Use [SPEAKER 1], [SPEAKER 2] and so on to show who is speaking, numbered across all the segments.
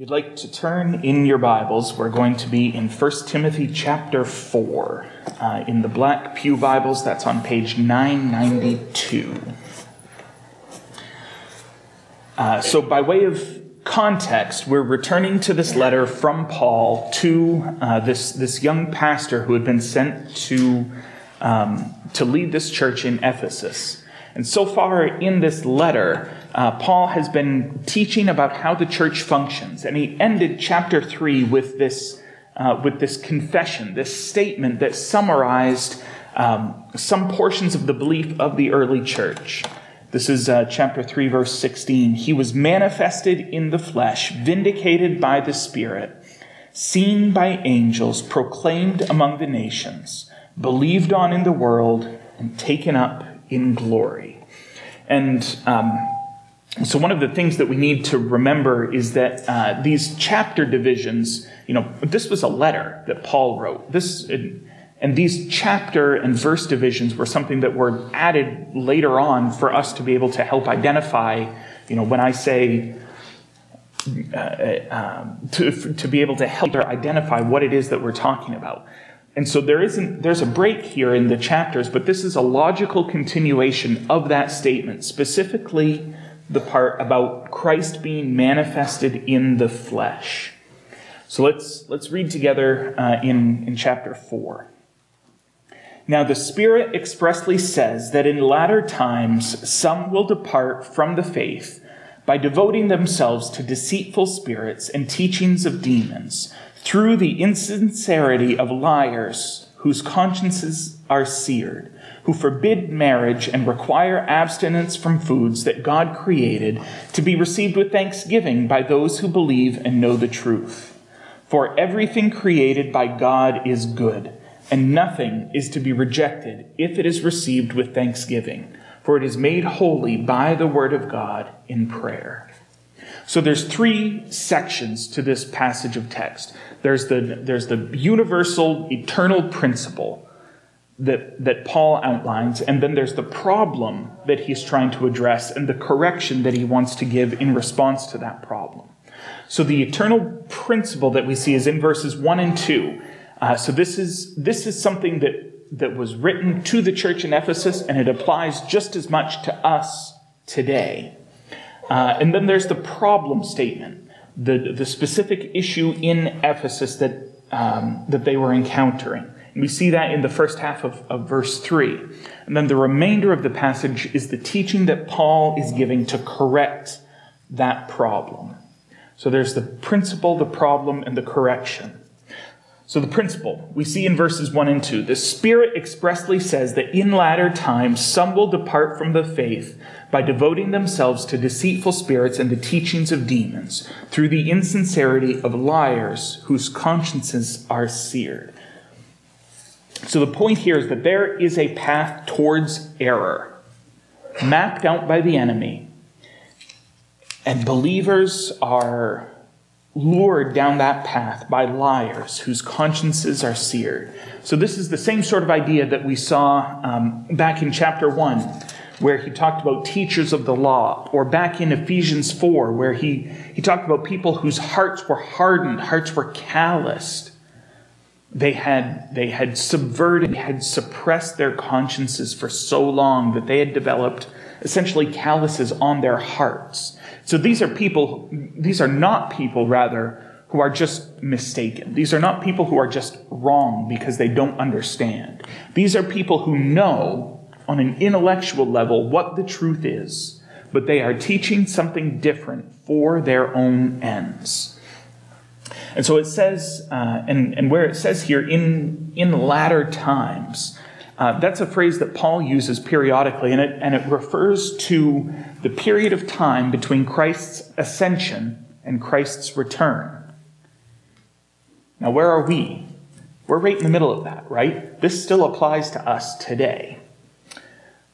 [SPEAKER 1] you'd like to turn in your Bibles, we're going to be in 1 Timothy chapter 4. Uh, in the Black Pew Bibles, that's on page 992. Uh, so, by way of context, we're returning to this letter from Paul to uh, this, this young pastor who had been sent to, um, to lead this church in Ephesus. And so far in this letter, uh, Paul has been teaching about how the church functions, and he ended chapter 3 with this, uh, with this confession, this statement that summarized um, some portions of the belief of the early church. This is uh, chapter 3, verse 16. He was manifested in the flesh, vindicated by the Spirit, seen by angels, proclaimed among the nations, believed on in the world, and taken up in glory. And um, so, one of the things that we need to remember is that uh, these chapter divisions, you know, this was a letter that Paul wrote. This, and these chapter and verse divisions were something that were added later on for us to be able to help identify, you know, when I say uh, uh, um, to, to be able to help identify what it is that we're talking about. And so there isn't, there's a break here in the chapters, but this is a logical continuation of that statement, specifically the part about Christ being manifested in the flesh. So let's, let's read together uh, in, in chapter 4. Now, the Spirit expressly says that in latter times some will depart from the faith by devoting themselves to deceitful spirits and teachings of demons, through the insincerity of liars whose consciences are seared who forbid marriage and require abstinence from foods that God created to be received with thanksgiving by those who believe and know the truth. For everything created by God is good, and nothing is to be rejected if it is received with thanksgiving, for it is made holy by the word of God in prayer. So there's three sections to this passage of text. There's the, there's the universal eternal principle that, that Paul outlines, and then there's the problem that he's trying to address and the correction that he wants to give in response to that problem. So the eternal principle that we see is in verses 1 and 2. Uh, so this is, this is something that, that was written to the church in Ephesus, and it applies just as much to us today. Uh, and then there's the problem statement, the, the specific issue in Ephesus that, um, that they were encountering. We see that in the first half of, of verse 3. And then the remainder of the passage is the teaching that Paul is giving to correct that problem. So there's the principle, the problem, and the correction. So the principle we see in verses 1 and 2. The Spirit expressly says that in latter times some will depart from the faith by devoting themselves to deceitful spirits and the teachings of demons, through the insincerity of liars whose consciences are seared. So the point here is that there is a path towards error mapped out by the enemy, and believers are lured down that path by liars whose consciences are seared. So, this is the same sort of idea that we saw um, back in chapter 1, where he talked about teachers of the law, or back in Ephesians 4, where he, he talked about people whose hearts were hardened, hearts were calloused. They had, they had subverted, had suppressed their consciences for so long that they had developed essentially calluses on their hearts. So these are people, these are not people, rather, who are just mistaken. These are not people who are just wrong because they don't understand. These are people who know on an intellectual level what the truth is, but they are teaching something different for their own ends. And so it says, uh, and, and where it says here, in, in latter times, uh, that's a phrase that Paul uses periodically, and it, and it refers to the period of time between Christ's ascension and Christ's return. Now, where are we? We're right in the middle of that, right? This still applies to us today.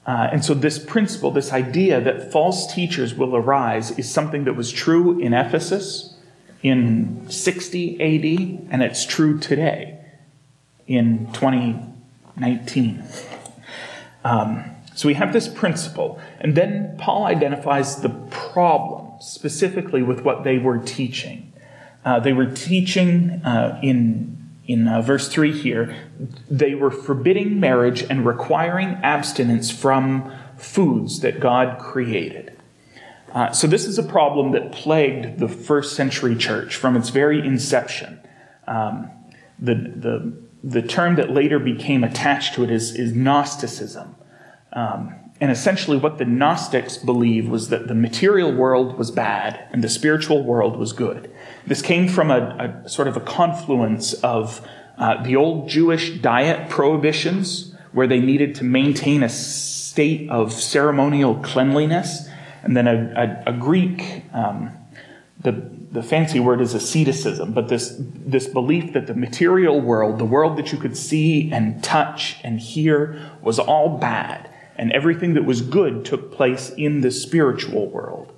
[SPEAKER 1] Uh, and so, this principle, this idea that false teachers will arise, is something that was true in Ephesus in 60 AD, and it's true today in 2019. Um, so we have this principle, and then Paul identifies the problem specifically with what they were teaching. uh, they were teaching uh, in, in uh, verse 3 here, they were forbidding marriage and requiring abstinence from foods that God created. Uh, so, this is a problem that plagued the first century church from its very inception. Um, the, the, the term that later became attached to it is, is Gnosticism. Um, and essentially, what the Gnostics believed was that the material world was bad and the spiritual world was good. This came from a, a sort of a confluence of uh, the old Jewish diet prohibitions, where they needed to maintain a state of ceremonial cleanliness, and then a, a, a Greek, um, the, the fancy word is asceticism, but this, this belief that the material world, the world that you could see and touch and hear, was all bad, and everything that was good took place in the spiritual world.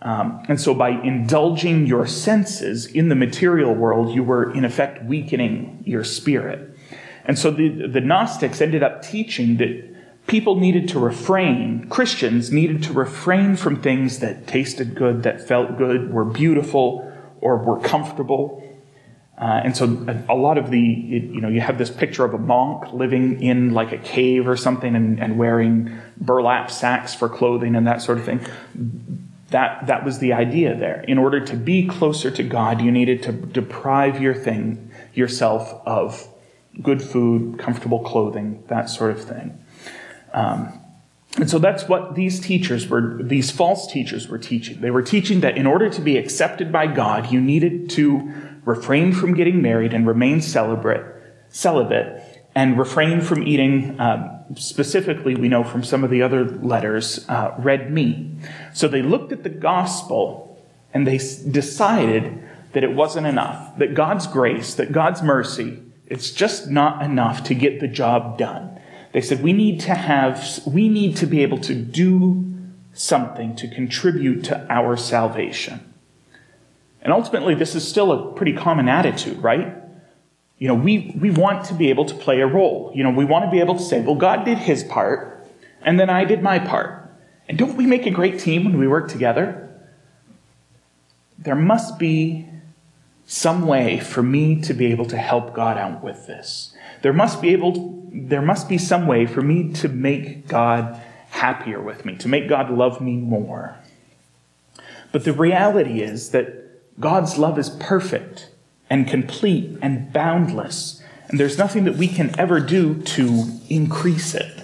[SPEAKER 1] Um, and so, by indulging your senses in the material world, you were in effect weakening your spirit. And so, the, the Gnostics ended up teaching that people needed to refrain, Christians needed to refrain from things that tasted good, that felt good, were beautiful, or were comfortable. Uh, and so a, a, lot of the, you know, you have this picture of a monk living in like a cave or something and, and wearing burlap sacks for clothing and that sort of thing. That, that was the idea there. In order to be closer to God, you needed to deprive your thing, yourself of good food, comfortable clothing, that sort of thing. Um, and so that's what these teachers were, these false teachers were teaching. They were teaching that in order to be accepted by God, you needed to refrain from getting married and remain celibate, celibate and refrain from eating, um, specifically, we know from some of the other letters, uh, red meat. So they looked at the gospel and they decided that it wasn't enough, that God's grace, that God's mercy, it's just not enough to get the job done. They said, we need to have, we need to be able to do something to contribute to our salvation. And ultimately, this is still a pretty common attitude, right? You know, we, we want to be able to play a role. You know, we want to be able to say, well, God did his part, and then I did my part. And don't we make a great team when we work together? There must be some way for me to be able to help God out with this. There must be able there must be some way for me to make God happier with me, to make God love me more. But the reality is that God's love is perfect and complete and boundless, and there's nothing that we can ever do to increase it.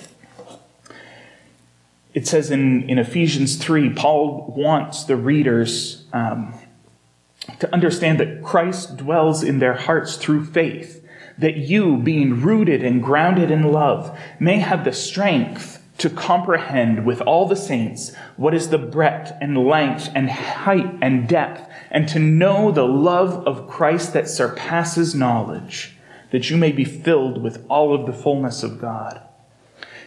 [SPEAKER 1] It says in, in Ephesians 3, Paul wants the readers um, to understand that Christ dwells in their hearts through faith that you, being rooted and grounded in love, may have the strength to comprehend with all the saints what is the breadth and length and height and depth, and to know the love of Christ that surpasses knowledge, that you may be filled with all of the fullness of God.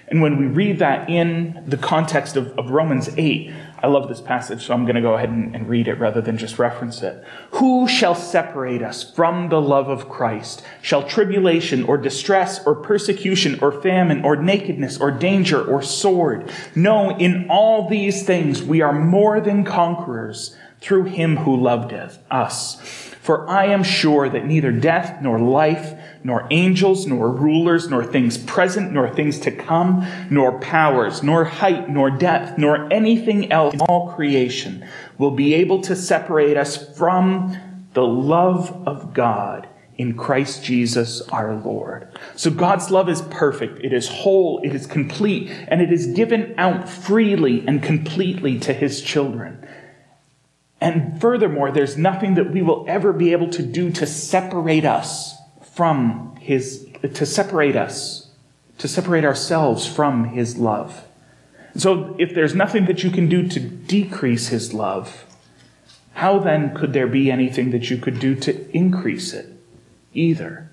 [SPEAKER 1] And when we read that in the context of, of Romans 8, I love this passage, so I'm going to go ahead and, and, read it rather than just reference it. Who shall separate us from the love of Christ? Shall tribulation or distress or persecution or famine or nakedness or danger or sword? No, in all these things we are more than conquerors through him who loved us. For I am sure that neither death nor life, nor angels, nor rulers, nor things present, nor things to come, nor powers, nor height, nor depth, nor anything else in all creation will be able to separate us from the love of God in Christ Jesus our Lord. So God's love is perfect, it is whole, it is complete, and it is given out freely and completely to his children. And furthermore, there's nothing that we will ever be able to do to separate us from his, to separate us, to separate ourselves from his love. So if there's nothing that you can do to decrease his love, how then could there be anything that you could do to increase it either?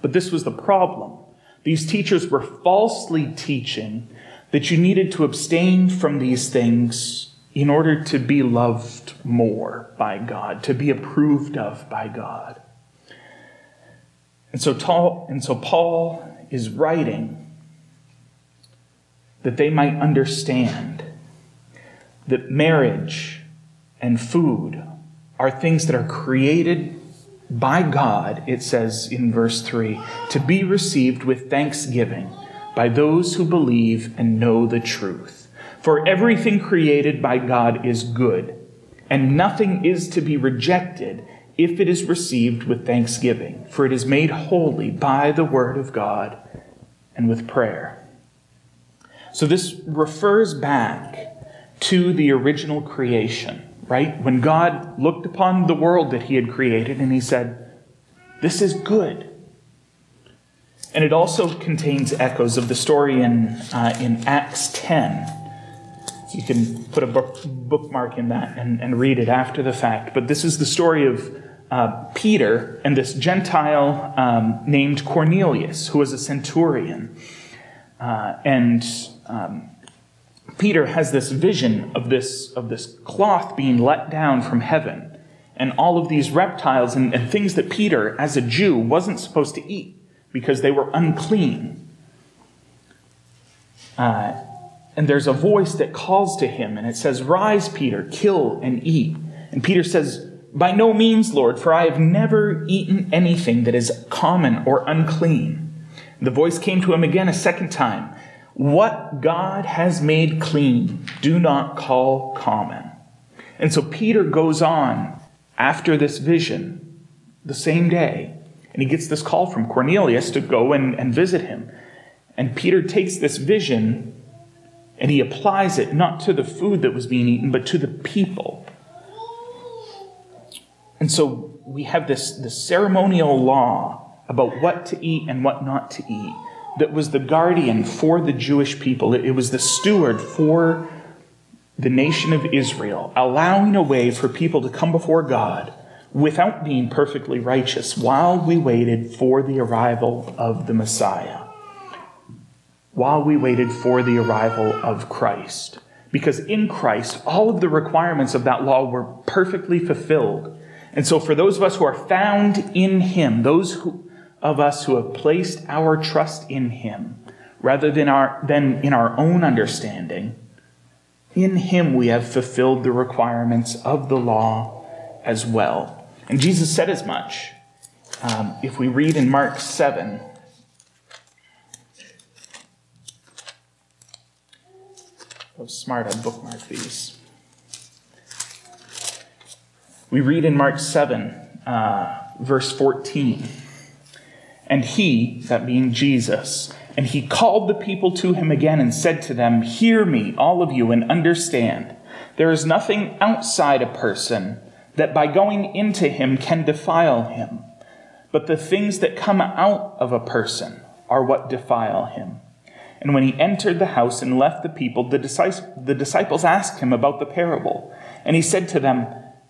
[SPEAKER 1] But this was the problem. These teachers were falsely teaching that you needed to abstain from these things in order to be loved more by God, to be approved of by God. And so, and so Paul is writing that they might understand that marriage and food are things that are created by God, it says in verse 3, to be received with thanksgiving by those who believe and know the truth. For everything created by God is good, and nothing is to be rejected if it is received with thanksgiving, for it is made holy by the word of God and with prayer. So this refers back to the original creation, right? When God looked upon the world that he had created and he said, This is good. And it also contains echoes of the story in, uh, in Acts 10. You can put a book, bookmark in that and, and read it after the fact. But this is the story of uh, Peter and this Gentile um, named Cornelius, who was a centurion. Uh, and um, Peter has this vision of this, of this cloth being let down from heaven and all of these reptiles and, and things that Peter, as a Jew, wasn't supposed to eat because they were unclean. Uh, and there's a voice that calls to him, and it says, Rise, Peter, kill and eat. And Peter says, By no means, Lord, for I have never eaten anything that is common or unclean. The voice came to him again a second time. What God has made clean, do not call common. And so Peter goes on after this vision the same day, and he gets this call from Cornelius to go and, and visit him. And Peter takes this vision and he applies it not to the food that was being eaten, but to the people. And so we have this, this ceremonial law about what to eat and what not to eat that was the guardian for the Jewish people. It was the steward for the nation of Israel, allowing a way for people to come before God without being perfectly righteous while we waited for the arrival of the Messiah. While we waited for the arrival of Christ. Because in Christ, all of the requirements of that law were perfectly fulfilled. And so, for those of us who are found in Him, those who, of us who have placed our trust in Him rather than, our, than in our own understanding, in Him we have fulfilled the requirements of the law as well. And Jesus said as much. Um, if we read in Mark 7, I was smart, I bookmarked these. We read in Mark 7, uh, verse 14. And he, that being Jesus, and he called the people to him again and said to them, Hear me, all of you, and understand. There is nothing outside a person that by going into him can defile him, but the things that come out of a person are what defile him. And when he entered the house and left the people, the disciples asked him about the parable. And he said to them,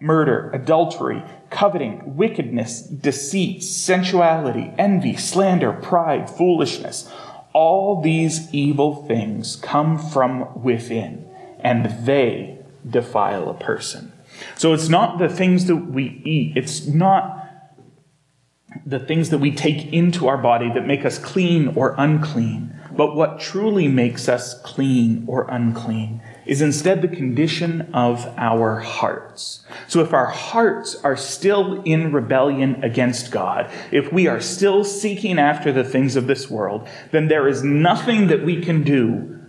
[SPEAKER 1] murder, adultery, coveting, wickedness, deceit, sensuality, envy, slander, pride, foolishness. All these evil things come from within, and they defile a person. So it's not the things that we eat, it's not the things that we take into our body that make us clean or unclean. But what truly makes us clean or unclean is instead the condition of our hearts. So if our hearts are still in rebellion against God, if we are still seeking after the things of this world, then there is nothing that we can do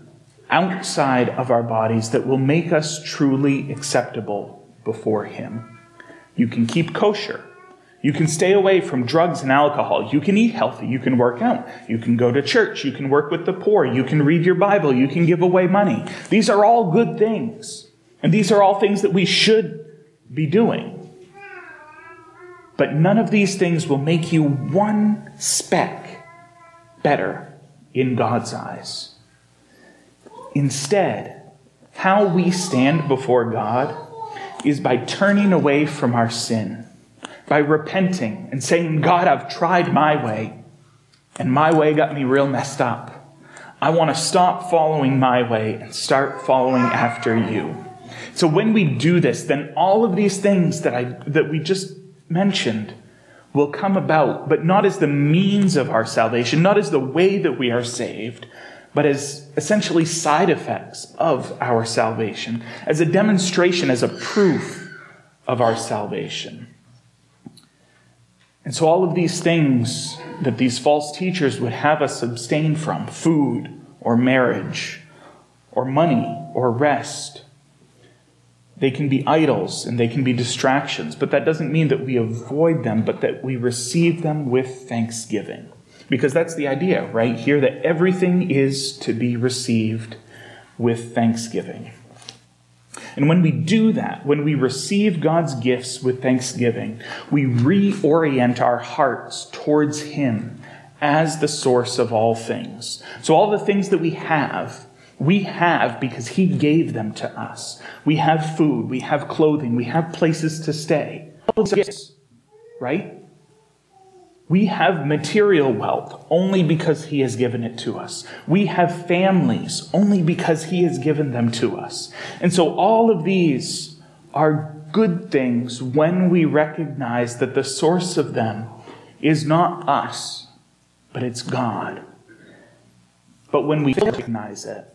[SPEAKER 1] outside of our bodies that will make us truly acceptable before Him. You can keep kosher. You can stay away from drugs and alcohol. You can eat healthy. You can work out. You can go to church. You can work with the poor. You can read your Bible. You can give away money. These are all good things. And these are all things that we should be doing. But none of these things will make you one speck better in God's eyes. Instead, how we stand before God is by turning away from our sin by repenting and saying, God, I've tried my way, and my way got me real messed up. I want to stop following my way and start following after you. So when we do this, then all of these things that I that we just mentioned will come about, but not as the means of our salvation, not as the way that we are saved, but as essentially side effects of our salvation, as a demonstration, as a proof of our salvation. And so, all of these things that these false teachers would have us abstain from food or marriage or money or rest they can be idols and they can be distractions, but that doesn't mean that we avoid them, but that we receive them with thanksgiving. Because that's the idea, right? Here, that everything is to be received with thanksgiving. And when we do that, when we receive God's gifts with thanksgiving, we reorient our hearts towards Him as the source of all things. So, all the things that we have, we have because He gave them to us. We have food, we have clothing, we have places to stay. Gifts, right? We have material wealth only because He has given it to us. We have families only because He has given them to us. And so all of these are good things when we recognize that the source of them is not us, but it's God. But when we recognize it,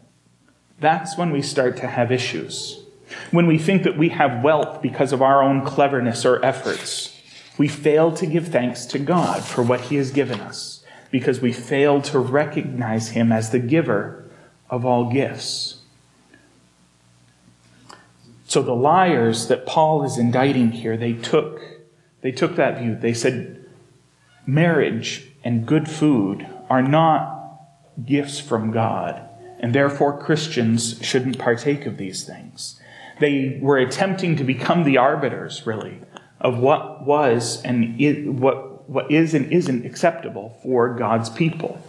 [SPEAKER 1] that's when we start to have issues. When we think that we have wealth because of our own cleverness or efforts, we fail to give thanks to God for what He has given us because we fail to recognize Him as the giver of all gifts. So the liars that Paul is indicting here, they took, they took that view. They said marriage and good food are not gifts from God and therefore Christians shouldn't partake of these things. They were attempting to become the arbiters, really, of what was and is, what, what is and isn't acceptable for God's people.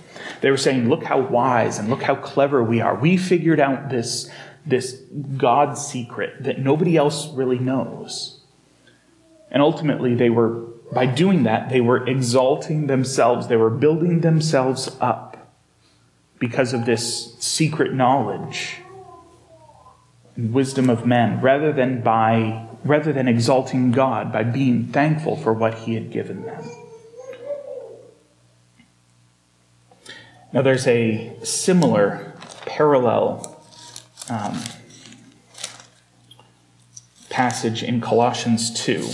[SPEAKER 1] They were saying, look how wise and look how clever we are. We figured out this, this God secret that nobody else really knows. And ultimately, they were, by doing that, they were exalting themselves. They were building themselves up because of this secret knowledge and wisdom of men rather than by rather than exalting God by being thankful for what he had given them. Now there's a similar parallel um, passage in Colossians 2.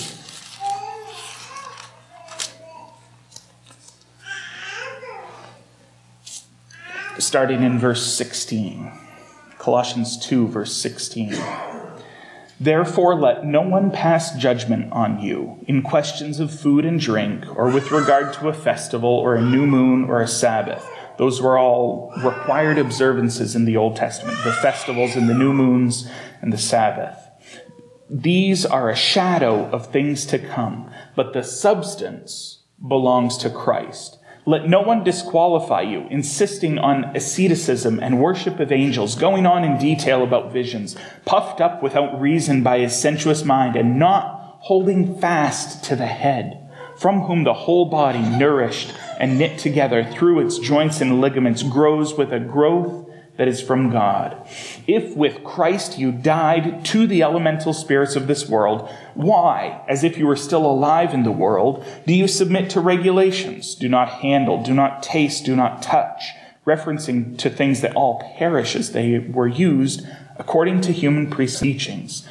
[SPEAKER 1] starting in verse 16. Colossians 2, verse 16. Therefore, let no one pass judgment on you in questions of food and drink, or with regard to a festival, or a new moon, or a Sabbath. Those were all required observances in the Old Testament the festivals and the new moons and the Sabbath. These are a shadow of things to come, but the substance belongs to Christ. Let no one disqualify you, insisting on asceticism and worship of angels, going on in detail about visions, puffed up without reason by his sensuous mind, and not holding fast to the head, from whom the whole body, nourished and knit together through its joints and ligaments, grows with a growth that is from God. If with Christ you died to the elemental spirits of this world, why, as if you were still alive in the world, do you submit to regulations? Do not handle, do not taste, do not touch, referencing to things that all perish as they were used according to human teachings.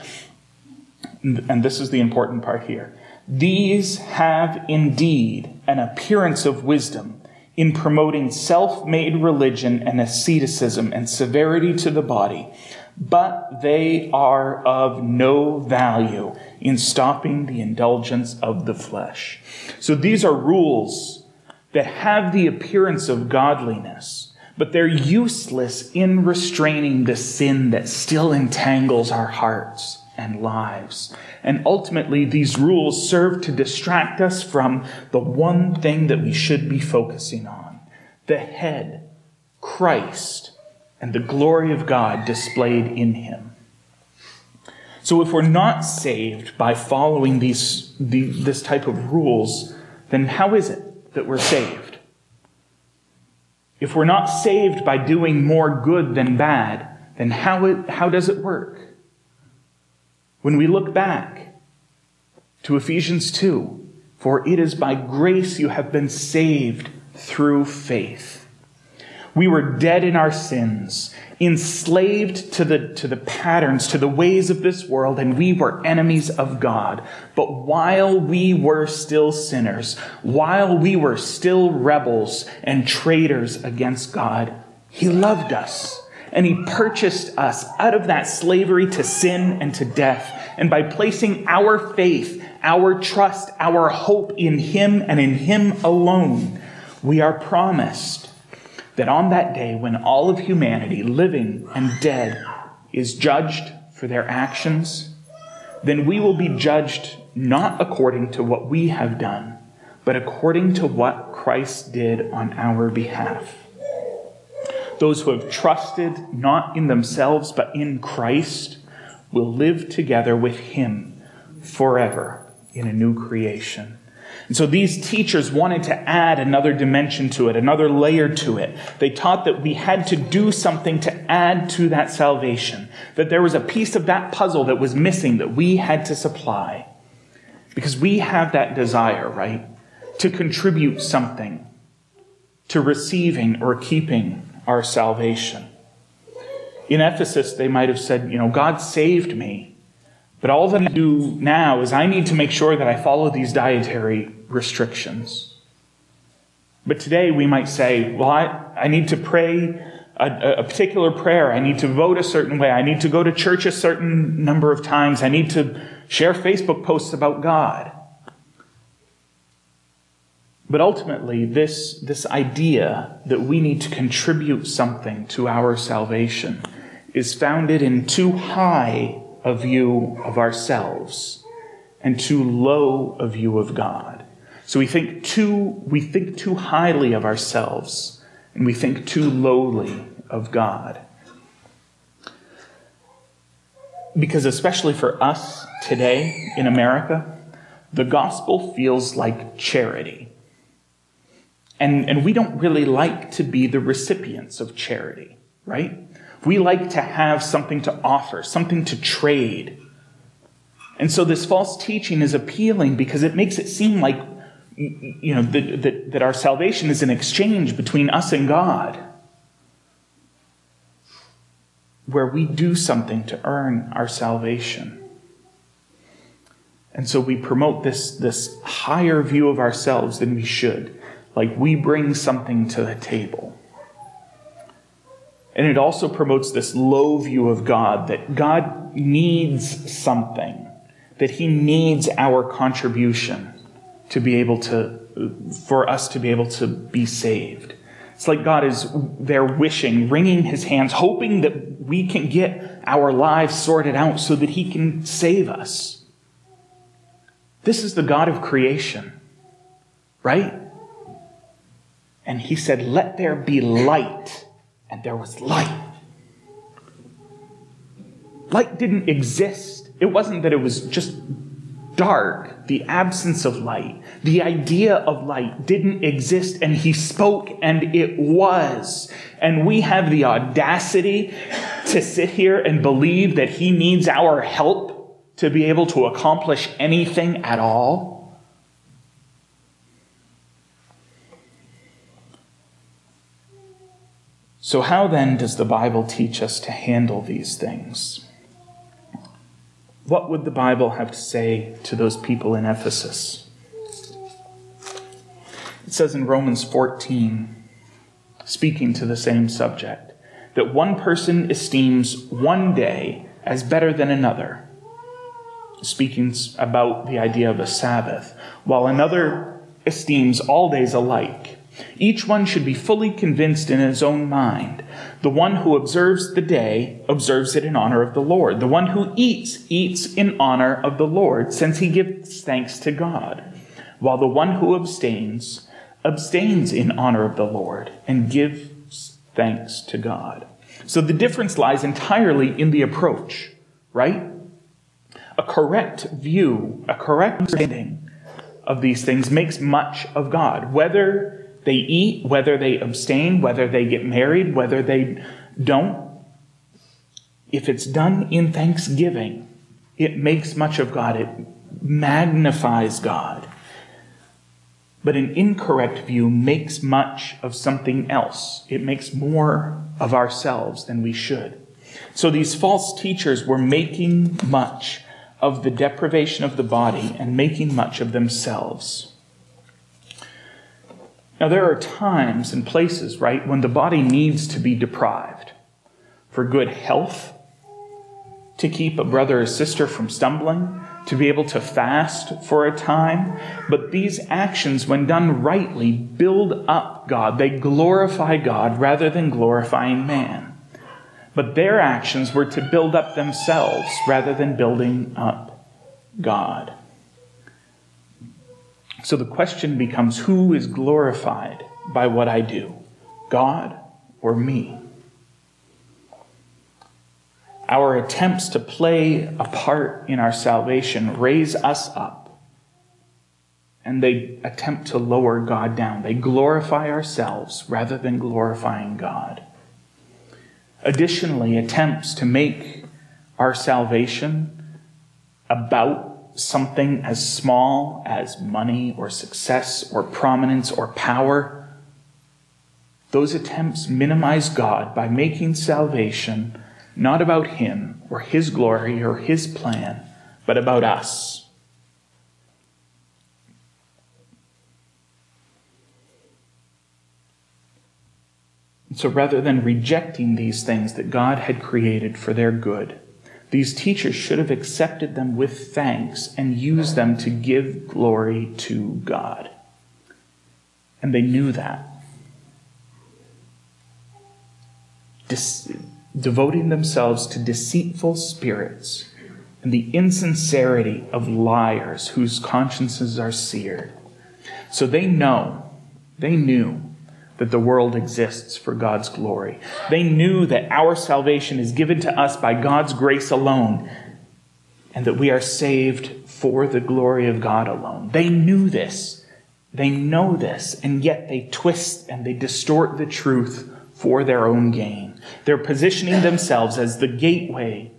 [SPEAKER 1] And this is the important part here. These have indeed an appearance of wisdom in promoting self made religion and asceticism and severity to the body, but they are of no value in stopping the indulgence of the flesh. So these are rules that have the appearance of godliness, but they're useless in restraining the sin that still entangles our hearts and lives. And ultimately, these rules serve to distract us from the one thing that we should be focusing on the head, Christ, and the glory of God displayed in him. So if we're not saved by following these, the, this type of rules, then how is it that we're saved? If we're not saved by doing more good than bad, then how, it, how does it work? When we look back to Ephesians 2, for it is by grace you have been saved through faith. We were dead in our sins, enslaved to the, to the patterns, to the ways of this world, and we were enemies of God. But while we were still sinners, while we were still rebels and traitors against God, He loved us. And he purchased us out of that slavery to sin and to death. And by placing our faith, our trust, our hope in him and in him alone, we are promised that on that day when all of humanity, living and dead, is judged for their actions, then we will be judged not according to what we have done, but according to what Christ did on our behalf. Those who have trusted not in themselves but in Christ will live together with Him forever in a new creation. And so these teachers wanted to add another dimension to it, another layer to it. They taught that we had to do something to add to that salvation, that there was a piece of that puzzle that was missing that we had to supply. Because we have that desire, right? To contribute something to receiving or keeping our salvation. In Ephesus, they might have said, you know, God saved me. But all that I do now is I need to make sure that I follow these dietary restrictions. But today we might say, well, I, I need to pray a, a, particular prayer. I need to vote a certain way. I need to go to church a certain number of times. I need to share Facebook posts about God. But ultimately, this, this idea that we need to contribute something to our salvation is founded in too high a view of ourselves and too low a view of God. So we think too, we think too highly of ourselves and we think too lowly of God. Because especially for us today in America, the gospel feels like charity. And, and we don't really like to be the recipients of charity, right? We like to have something to offer, something to trade. And so this false teaching is appealing because it makes it seem like, you know, that, that, that our salvation is an exchange between us and God, where we do something to earn our salvation. And so we promote this, this higher view of ourselves than we should like we bring something to the table. And it also promotes this low view of God that God needs something, that He needs our contribution to be able to, for us to be able to be saved. It's like God is there wishing, wringing His hands, hoping that we can get our lives sorted out so that He can save us. This is the God of creation, right? And he said, Let there be light. And there was light. Light didn't exist. It wasn't that it was just dark, the absence of light. The idea of light didn't exist, and he spoke, and it was. And we have the audacity to sit here and believe that he needs our help to be able to accomplish anything at all. So, how then does the Bible teach us to handle these things? What would the Bible have to say to those people in Ephesus? It says in Romans 14, speaking to the same subject, that one person esteems one day as better than another, speaking about the idea of a Sabbath, while another esteems all days alike. Each one should be fully convinced in his own mind. The one who observes the day observes it in honor of the Lord. The one who eats, eats in honor of the Lord, since he gives thanks to God. While the one who abstains, abstains in honor of the Lord and gives thanks to God. So the difference lies entirely in the approach, right? A correct view, a correct understanding of these things makes much of God. Whether they eat, whether they abstain, whether they get married, whether they don't, if it's done in thanksgiving, it makes much of God. It magnifies God. But an incorrect view makes much of something else. It makes more of ourselves than we should. So these false teachers were making much of the deprivation of the body and making much of themselves. Now, there are times and places, right, when the body needs to be deprived for good health, to keep a brother or sister from stumbling, to be able to fast for a time. But these actions, when done rightly, build up God. They glorify God rather than glorifying man. But their actions were to build up themselves rather than building up God. So the question becomes who is glorified by what I do? God or me? Our attempts to play a part in our salvation raise us up, and they attempt to lower God down. They glorify ourselves rather than glorifying God. Additionally, attempts to make our salvation about something as small as money or success or prominence or power, those attempts minimize God by making salvation not about him or his glory or his plan, but about us. So rather than rejecting these things that God had created for their good, these teachers should have accepted them with thanks and used them to give glory to God. And they knew that. Dis- devoting themselves to deceitful spirits and the insincerity of liars whose consciences are seared. So they know, they knew that the world exists for God's glory. They knew that our salvation is given to us by God's grace alone and that we are saved for the glory of God alone. They knew this. They know this, and yet they twist and they distort the truth for their own gain. They're positioning themselves as the gateway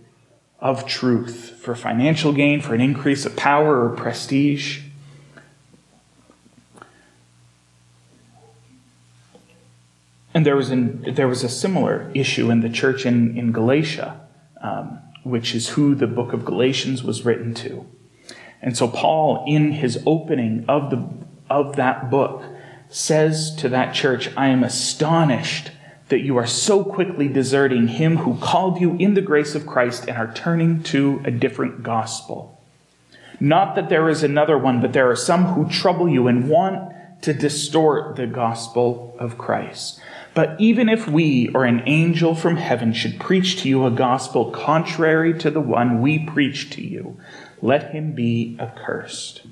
[SPEAKER 1] of truth for financial gain, for an increase of power or prestige. And there was, an, there was a similar issue in the church in, in Galatia, um, which is who the book of Galatians was written to. And so Paul, in his opening of, the, of that book, says to that church, I am astonished that you are so quickly deserting him who called you in the grace of Christ and are turning to a different gospel. Not that there is another one, but there are some who trouble you and want to distort the gospel of Christ. But even if we or an angel from heaven should preach to you a gospel contrary to the one we preach to you, let him be accursed.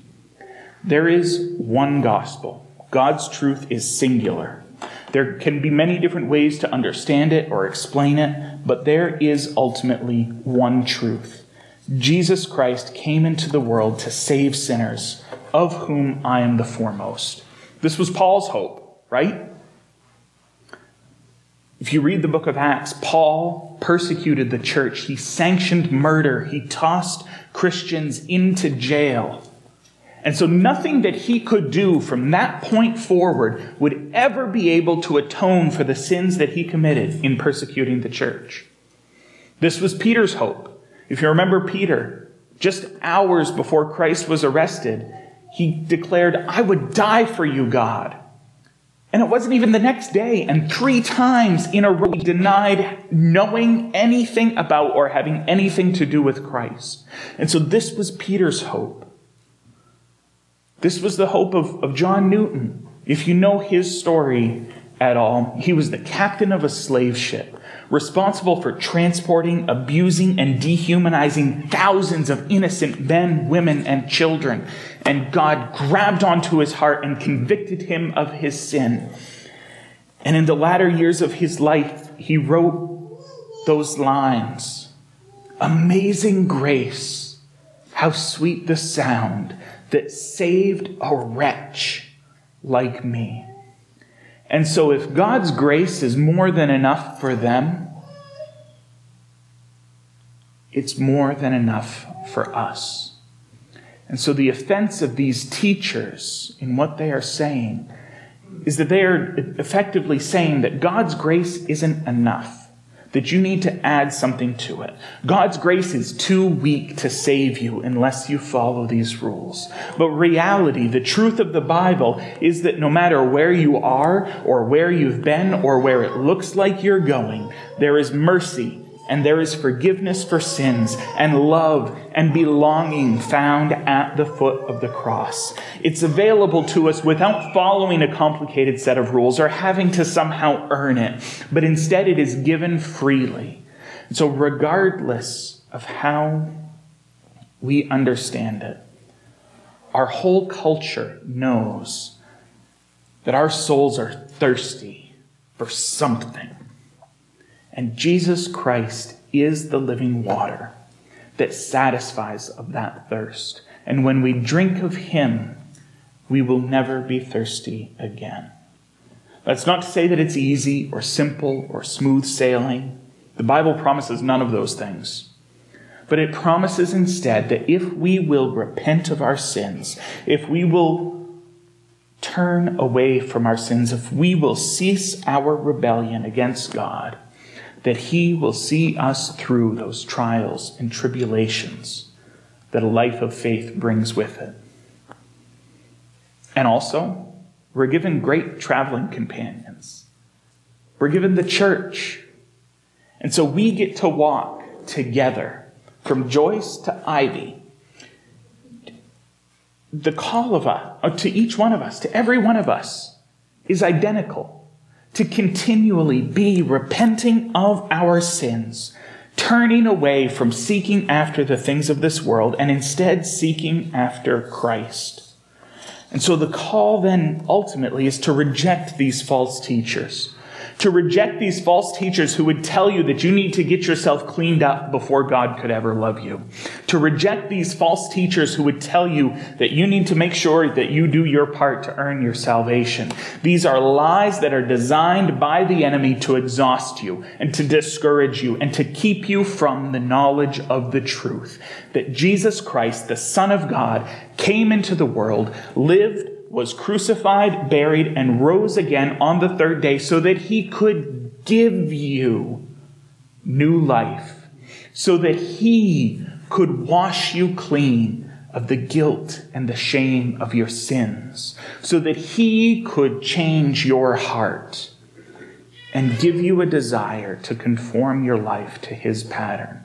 [SPEAKER 1] There is one gospel. God's truth is singular. There can be many different ways to understand it or explain it, but there is ultimately one truth. Jesus Christ came into the world to save sinners, of whom I am the foremost. This was Paul's hope, right? If you read the book of Acts, Paul persecuted the church. He sanctioned murder. He tossed Christians into jail. And so nothing that he could do from that point forward would ever be able to atone for the sins that he committed in persecuting the church. This was Peter's hope. If you remember Peter, just hours before Christ was arrested, he declared, I would die for you, God. And it wasn't even the next day. And three times in a row, he denied knowing anything about or having anything to do with Christ. And so this was Peter's hope. This was the hope of, of John Newton. If you know his story at all, he was the captain of a slave ship, responsible for transporting, abusing, and dehumanizing thousands of innocent men, women, and children. And God grabbed onto his heart and convicted him of his sin. And in the latter years of his life, he wrote those lines Amazing grace How sweet the sound that saved a wretch like me. And so, if God's grace is more than enough for them, it's more than enough for us. And so, the offense of these teachers in what they are saying is that they are effectively saying that God's grace isn't enough that you need to add something to it. God's grace is too weak to save you unless you follow these rules. But reality, the truth of the Bible, is that no matter where you are, or where you've been, or where it looks like you're going, there is mercy and there is forgiveness for sins and love and belonging found at the foot of the cross. It's available to us without following a complicated set of rules or having to somehow earn it, but instead it is given freely. so, regardless of how we understand it, our whole culture knows that our souls are thirsty for something. And Jesus Christ is the living water that satisfies of that thirst. And when we drink of him, we will never be thirsty again. That's not to say that it's easy or simple or smooth sailing. The Bible promises none of those things. But it promises instead that if we will repent of our sins, if we will turn away from our sins, if we will cease our rebellion against God, that He will see us through those trials and tribulations that a life of faith brings with it. And also, we're given great traveling companions. We're given the church. And so we get to walk together from Joyce to Ivy. The call of us, uh, to each one of us, to every one of us, is identical to continually be repenting of our sins, turning away from seeking after the things of this world and instead seeking after Christ. And so the call then ultimately is to reject these false teachers to reject these false teachers who would tell you that you need to get yourself cleaned up before God could ever love you. To reject these false teachers who would tell you that you need to make sure that you do your part to earn your salvation. These are lies that are designed by the enemy to exhaust you and to discourage you and to keep you from the knowledge of the truth. That Jesus Christ, the Son of God, came into the world, lived, was crucified, buried, and rose again on the third day so that he could give you new life, so that he could wash you clean of the guilt and the shame of your sins, so that he could change your heart and give you a desire to conform your life to his pattern.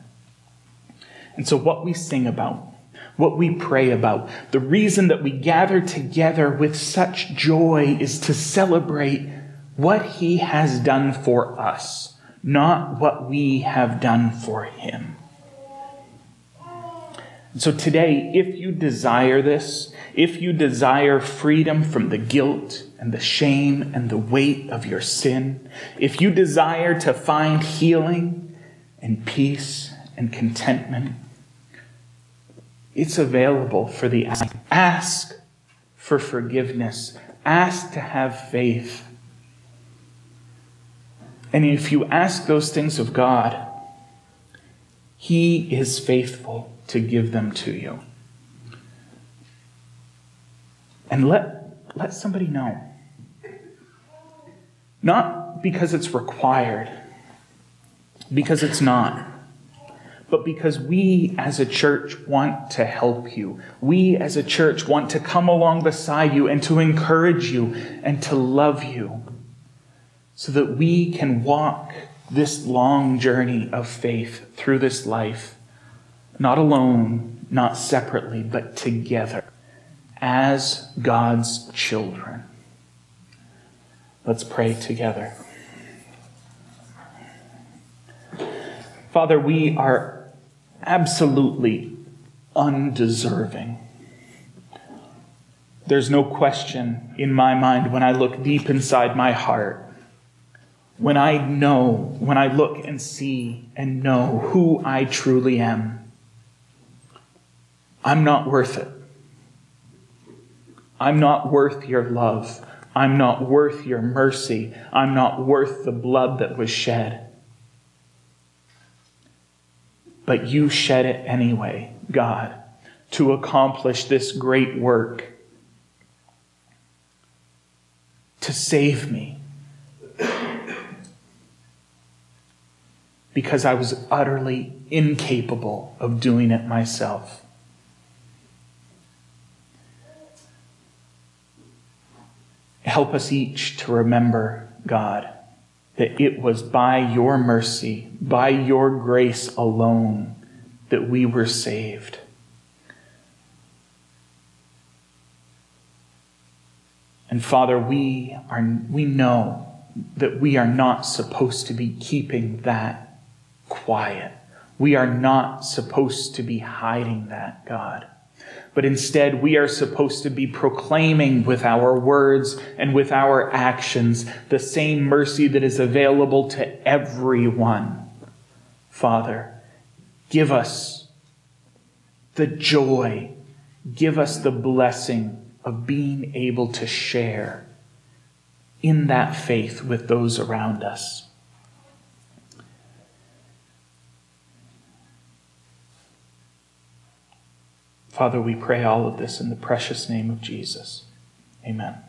[SPEAKER 1] And so, what we sing about what we pray about. The reason that we gather together with such joy is to celebrate what He has done for us, not what we have done for Him. So today, if you desire this, if you desire freedom from the guilt and the shame and the weight of your sin, if you desire to find healing and peace and contentment, it's available for the ask. Ask for forgiveness. Ask to have faith. And if you ask those things of God, He is faithful to give them to you. And let, let somebody know. Not because it's required, because it's not but because we as a church want to help you. We as a church want to come along beside you and to encourage you and to love you so that we can walk this long journey of faith through this life, not alone, not separately, but together as God's children. Let's pray together. Father, we are absolutely undeserving. There's no question in my mind when I look deep inside my heart, when I know, when I look and see and know who I truly am. I'm not worth it. I'm not worth your love. I'm not worth your mercy. I'm not worth the blood that was shed. But you shed it anyway, God, to accomplish this great work, to save me. Because I was utterly incapable of doing it myself. Help us each to remember, God, that it was by your mercy, by your grace alone, that we were saved. And Father, we, are, we know that we are not supposed to be keeping that quiet. We are not supposed to be hiding that, God but instead we are supposed to be proclaiming with our words and with our actions the same mercy that is available to everyone. Father, give us the joy, give us the blessing of being able to share in that faith with those around us. Father, we pray all of this in the precious name of Jesus. Amen.